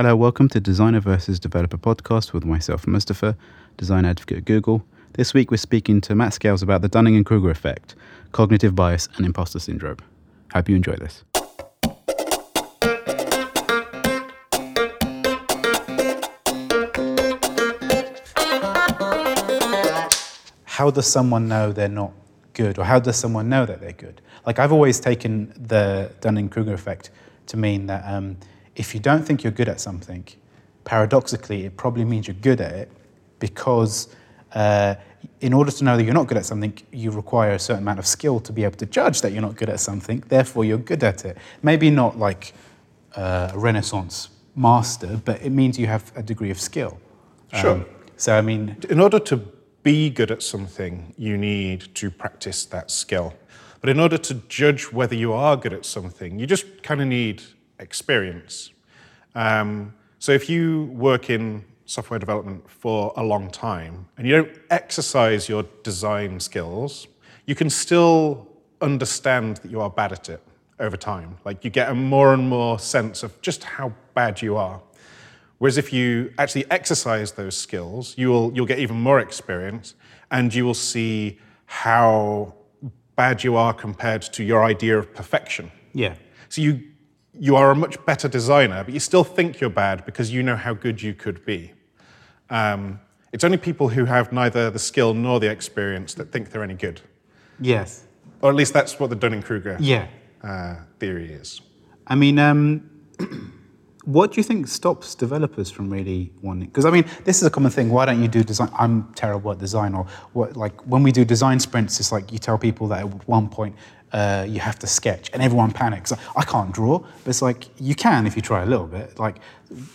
Hello, welcome to Designer versus Developer podcast with myself, Mustafa, design advocate at Google. This week we're speaking to Matt Scales about the Dunning and Kruger effect, cognitive bias, and imposter syndrome. Hope you enjoy this. How does someone know they're not good, or how does someone know that they're good? Like I've always taken the Dunning-Kruger effect to mean that um, if you don't think you're good at something, paradoxically, it probably means you're good at it because uh, in order to know that you're not good at something, you require a certain amount of skill to be able to judge that you're not good at something. Therefore, you're good at it. Maybe not like uh, a Renaissance master, but it means you have a degree of skill. Sure. Um, so, I mean, In order to be good at something, you need to practice that skill. But in order to judge whether you are good at something, you just kind of need experience. Um, so if you work in software development for a long time and you don't exercise your design skills, you can still understand that you are bad at it over time. Like you get a more and more sense of just how bad you are. Whereas if you actually exercise those skills, you will, you'll get even more experience and you will see how bad you are compared to your idea of perfection. yeah. So you, you are a much better designer, but you still think you're bad because you know how good you could be. Um, it's only people who have neither the skill nor the experience that think they're any good. Yes. Or at least that's what the Dunning-Kruger Yeah. uh, theory is. I mean, um, what do you think stops developers from really wanting? Because I mean, this is a common thing. Why don't you do design? I'm terrible at design, or what? Like when we do design sprints, it's like you tell people that at one point uh, you have to sketch, and everyone panics. I can't draw, but it's like you can if you try a little bit. Like,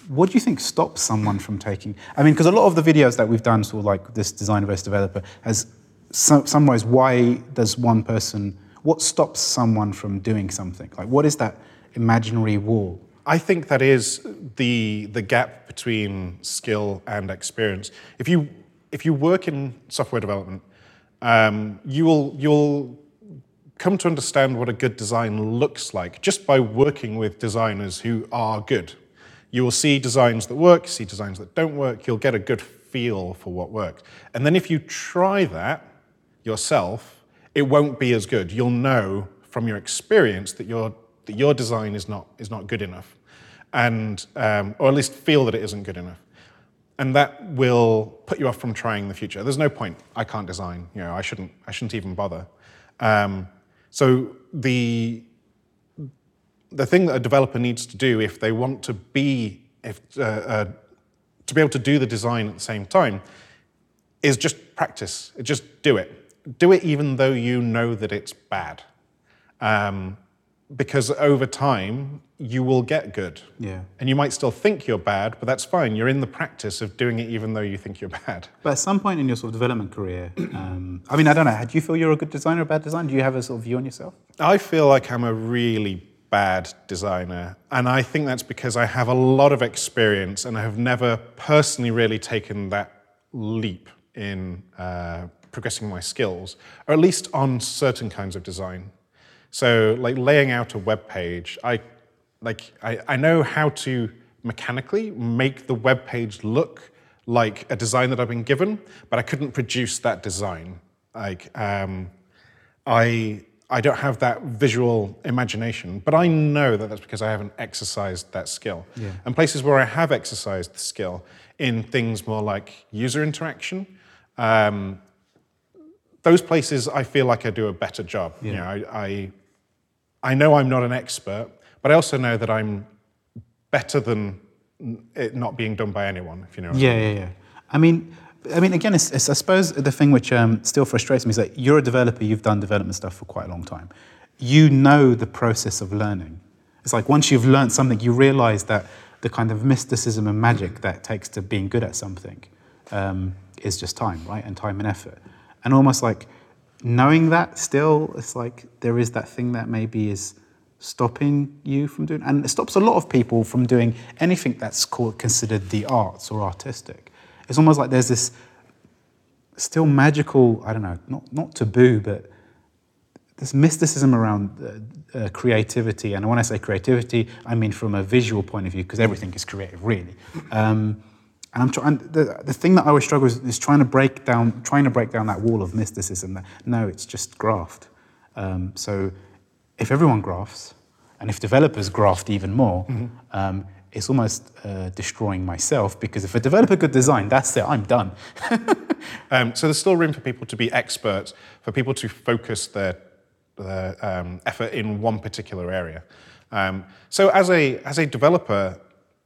what do you think stops someone from taking? I mean, because a lot of the videos that we've done, sort of like this designer versus developer, has su- summarized why does one person, what stops someone from doing something? Like, what is that imaginary wall? I think that is the the gap between skill and experience. If you if you work in software development, um, you will you'll come to understand what a good design looks like just by working with designers who are good. You will see designs that work, see designs that don't work. You'll get a good feel for what works, and then if you try that yourself, it won't be as good. You'll know from your experience that your that your design is not is not good enough, and um, or at least feel that it isn't good enough, and that will put you off from trying in the future. There's no point. I can't design. You know, I shouldn't. I shouldn't even bother. Um, so the the thing that a developer needs to do if they want to be if uh, uh, to be able to do the design at the same time is just practice. Just do it. Do it even though you know that it's bad. Um, because over time, you will get good. Yeah. And you might still think you're bad, but that's fine. You're in the practice of doing it even though you think you're bad. But at some point in your sort of development career, um, I mean, I don't know. Do you feel you're a good designer or a bad designer? Do you have a sort of view on yourself? I feel like I'm a really bad designer. And I think that's because I have a lot of experience and I have never personally really taken that leap in uh, progressing my skills, or at least on certain kinds of design. So, like laying out a web page, I like I, I know how to mechanically make the web page look like a design that I've been given, but I couldn't produce that design. Like um, I I don't have that visual imagination, but I know that that's because I haven't exercised that skill. Yeah. And places where I have exercised the skill in things more like user interaction, um, those places I feel like I do a better job. You know, I, I I know I'm not an expert, but I also know that I'm better than it not being done by anyone. If you know. What I Yeah, yeah, yeah. I mean, I mean, again, it's, it's I suppose the thing which um, still frustrates me is that you're a developer. You've done development stuff for quite a long time. You know the process of learning. It's like once you've learned something, you realize that the kind of mysticism and magic that takes to being good at something um, is just time, right, and time and effort. And almost like knowing that still, it's like there is that thing that maybe is stopping you from doing, and it stops a lot of people from doing anything that's called considered the arts or artistic. It's almost like there's this still magical, I don't know, not, not taboo, but this mysticism around uh, uh, creativity, and when I say creativity, I mean from a visual point of view, because everything is creative, really. Um, and I'm trying. The, the thing that I always struggle is, is trying to break down, trying to break down that wall of mysticism. That no, it's just graft. Um, so, if everyone grafts, and if developers graft even more, um, it's almost uh, destroying myself because if a developer could design, that's it. I'm done. Um, so there's still room for people to be experts, for people to focus their, their um, effort in one particular area. Um, so as a as a developer,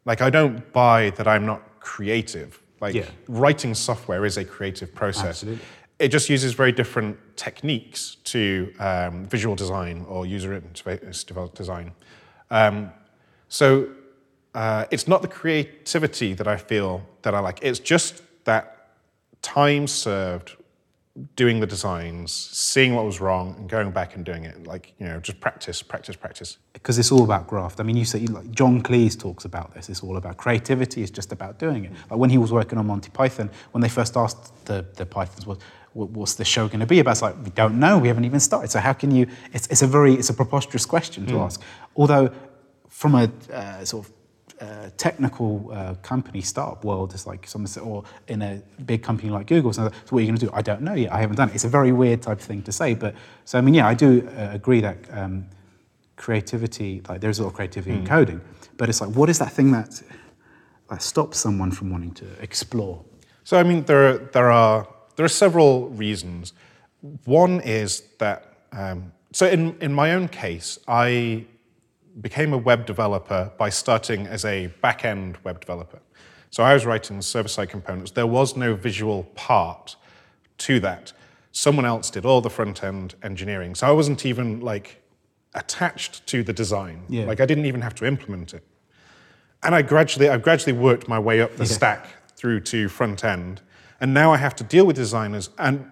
like I don't buy that I'm not creative. Like Yeah. writing software is a creative process. Absolutely. It just uses very different techniques to um, visual design or user interface design. Um, so uh, it's not the creativity that I feel that I like. It's just that time served doing the designs, seeing what was wrong, and going back and doing it. Like you know, just practice, practice, practice. because it's all about graft. I mean, you say like John Cleese talks about this. It's all about creativity. It's just about doing it. Like when he was working on Monty Python, when they first asked the the Pythons, what, what what's the show going to be about? It's like we don't know. We haven't even started. So how can you? It's it's a very it's a preposterous question to ask. Although, from a uh, sort of uh, technical uh, company startup world, is like someone said, or in a big company like Google, so, so what are you going to do? I don't know yet. I haven't done it. It's a very weird type of thing to say, but so I mean, yeah, I do uh, agree that um, creativity, like there's a lot of creativity in coding, but it's like, what is that thing that that stops someone from wanting to explore? So I mean, there are, there are there are several reasons. One is that um, so in in my own case, I became a web developer by starting as a back-end web developer. So I was writing server-side components. There was no visual part to that. Someone else did all the front-end engineering. So I wasn't even like attached to the design. Yeah. Like I didn't even have to implement it. And I gradually, I've gradually worked my way up the stack through to front end. And now I have to deal with designers. And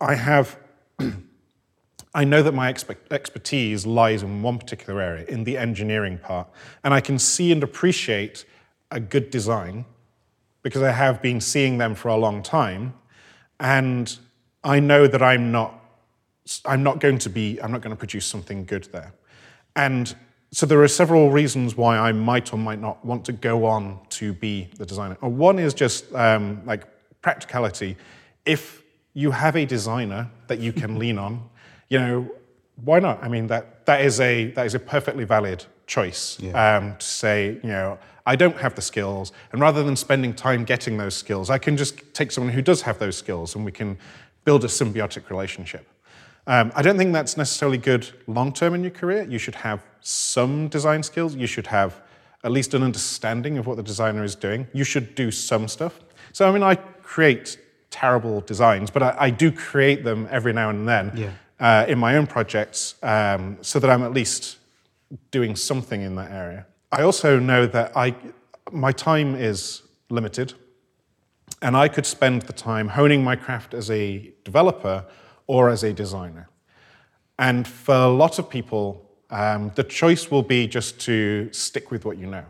I have, I know that my expe- expertise lies in one particular area, in the engineering part. And I can see and appreciate a good design because I have been seeing them for a long time. And I know that I'm not I'm not going to be, I'm not going to produce something good there. And so there are several reasons why I might or might not want to go on to be the designer. Uh, One is just um, like practicality. If you have a designer that you can lean on, you know, why not? I mean, that, that, is, a, that is a perfectly valid choice um, to say, you know, I don't have the skills, and rather than spending time getting those skills, I can just take someone who does have those skills and we can build a symbiotic relationship. Um, I don't think that's necessarily good long term in your career. You should have some design skills. You should have at least an understanding of what the designer is doing. You should do some stuff. So, I mean, I create terrible designs, but I, I do create them every now and then Yeah. Uh, in my own projects um, so that I'm at least doing something in that area. I also know that I, my time is limited, and I could spend the time honing my craft as a developer or as a designer. And for a lot of people, um, the choice will be just to stick with what you know.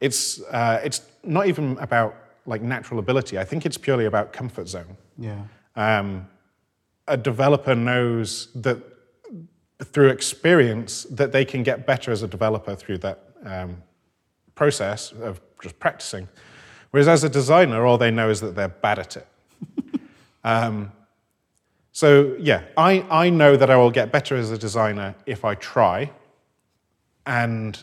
It's, uh, it's not even about like natural ability. I think it's purely about comfort zone. Yeah. Um, a developer knows that through experience that they can get better as a developer through that um, process of just practicing. Whereas as a designer, all they know is that they're bad at it. um, so yeah, I, I know that I will get better as a designer if I try. And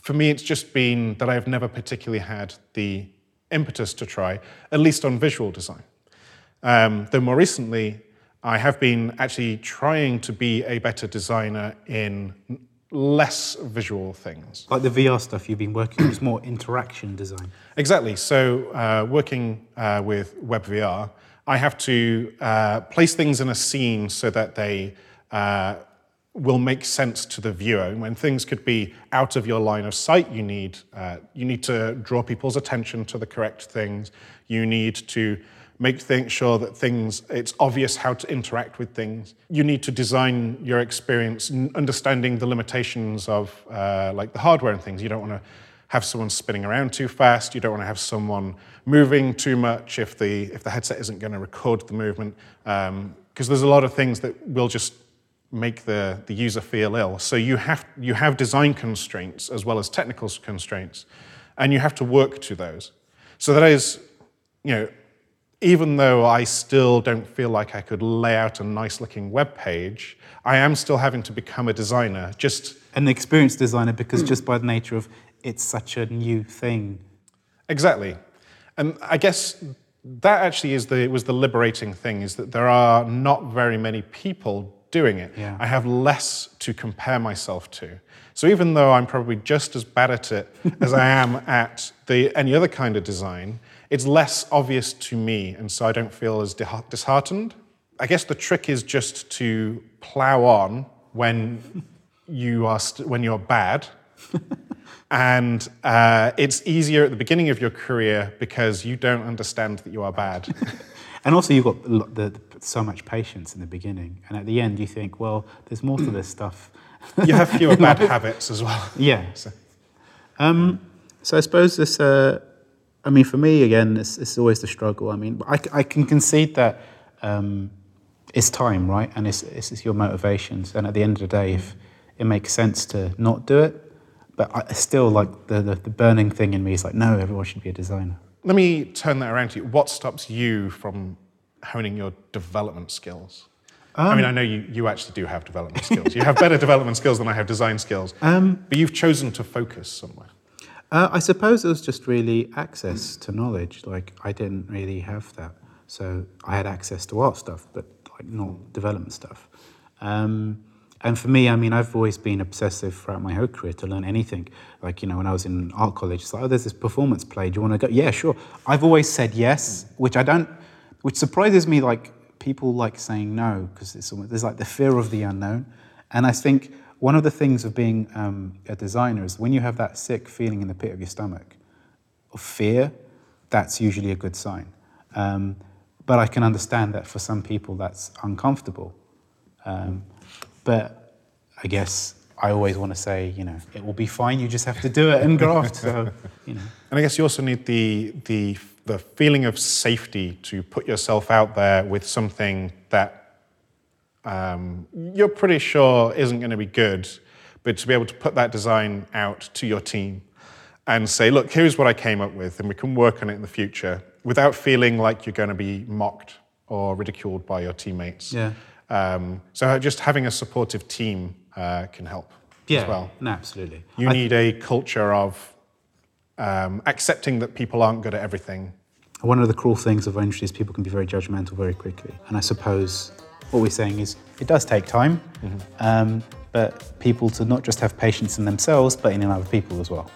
for me, it's just been that I've never particularly had the impetus to try, at least on visual design. Um, though more recently, I have been actually trying to be a better designer in less visual things. Like the VR stuff you've been working on, it's more interaction design. Exactly. So, uh, working uh, with WebVR, I have to uh, place things in a scene so that they uh, will make sense to the viewer. When things could be out of your line of sight, you need uh, you need to draw people's attention to the correct things. You need to make think, sure that things it's obvious how to interact with things. You need to design your experience, understanding the limitations of uh, like the hardware and things. You don't want to have someone spinning around too fast. You don't want to have someone moving too much if the if the headset isn't going to record the movement. Because there's a lot of things that will just make the, the user feel ill. So you have, you have design constraints as well as technical constraints, and you have to work to those. So that is, you know, even though I still don't feel like I could lay out a nice looking web page, I am still having to become a designer. Just An experienced designer because just by the nature of it's such a new thing. exactly, and I guess that actually is the was the liberating thing is that there are not very many people doing it. Yeah. I have less to compare myself to. So even though I'm probably just as bad at it as I am at the any other kind of design, it's less obvious to me, and so I don't feel as disheartened. I guess the trick is just to plow on when you are st- when you're bad, and uh, it's easier at the beginning of your career because you don't understand that you are bad. And also, you've got the, the, so much patience in the beginning, and at the end, you think, well, there's more to this stuff. you have fewer bad habits as well. Yeah. Um, so I suppose this. Uh, I mean, for me, again, it's, it's always the struggle. I mean, I can concede that um, it's time, right? And it's, it's, it's your motivations. And at the end of the day, if it makes sense to not do it, but I still like the, the, the burning thing in me is like, no, everyone should be a designer. Let me turn that around to you. What stops you from honing your development skills? I mean, I know you, you actually do have development skills. You have better development skills than I have design skills. but you've chosen to focus somewhere. Uh, I suppose it was just really access to knowledge. Like I didn't really have that, so I had access to art stuff, but like not development stuff. Um, and for me, I mean, I've always been obsessive throughout my whole career to learn anything. Like you know, when I was in art college, it's like, oh, there's this performance play. Do you want to go? Yeah, sure. I've always said yes, which I don't, which surprises me. Like people like saying no because there's like the fear of the unknown, and I think one of the things of being um, a designer is when you have that sick feeling in the pit of your stomach of fear, that's usually a good sign. Um, but I can understand that for some people that's uncomfortable. Um, but I guess I always want to say, you know, it will be fine. You just have to do it and graft. So, you know, And I guess you also need the, the, the feeling of safety to put yourself out there with something that um, you're pretty sure isn't going to be good, but to be able to put that design out to your team and say, look, here's what I came up with, and we can work on it in the future without feeling like you're going to be mocked or ridiculed by your teammates. Yeah. Um, so just having a supportive team uh, can help yeah, as well. no, absolutely. You I- need a culture of um, accepting that people aren't good at everything. One of the cruel things of industry is people can be very judgmental very quickly. And I suppose what we're saying is it does take time, um, but people to not just have patience in themselves, but in other people as well.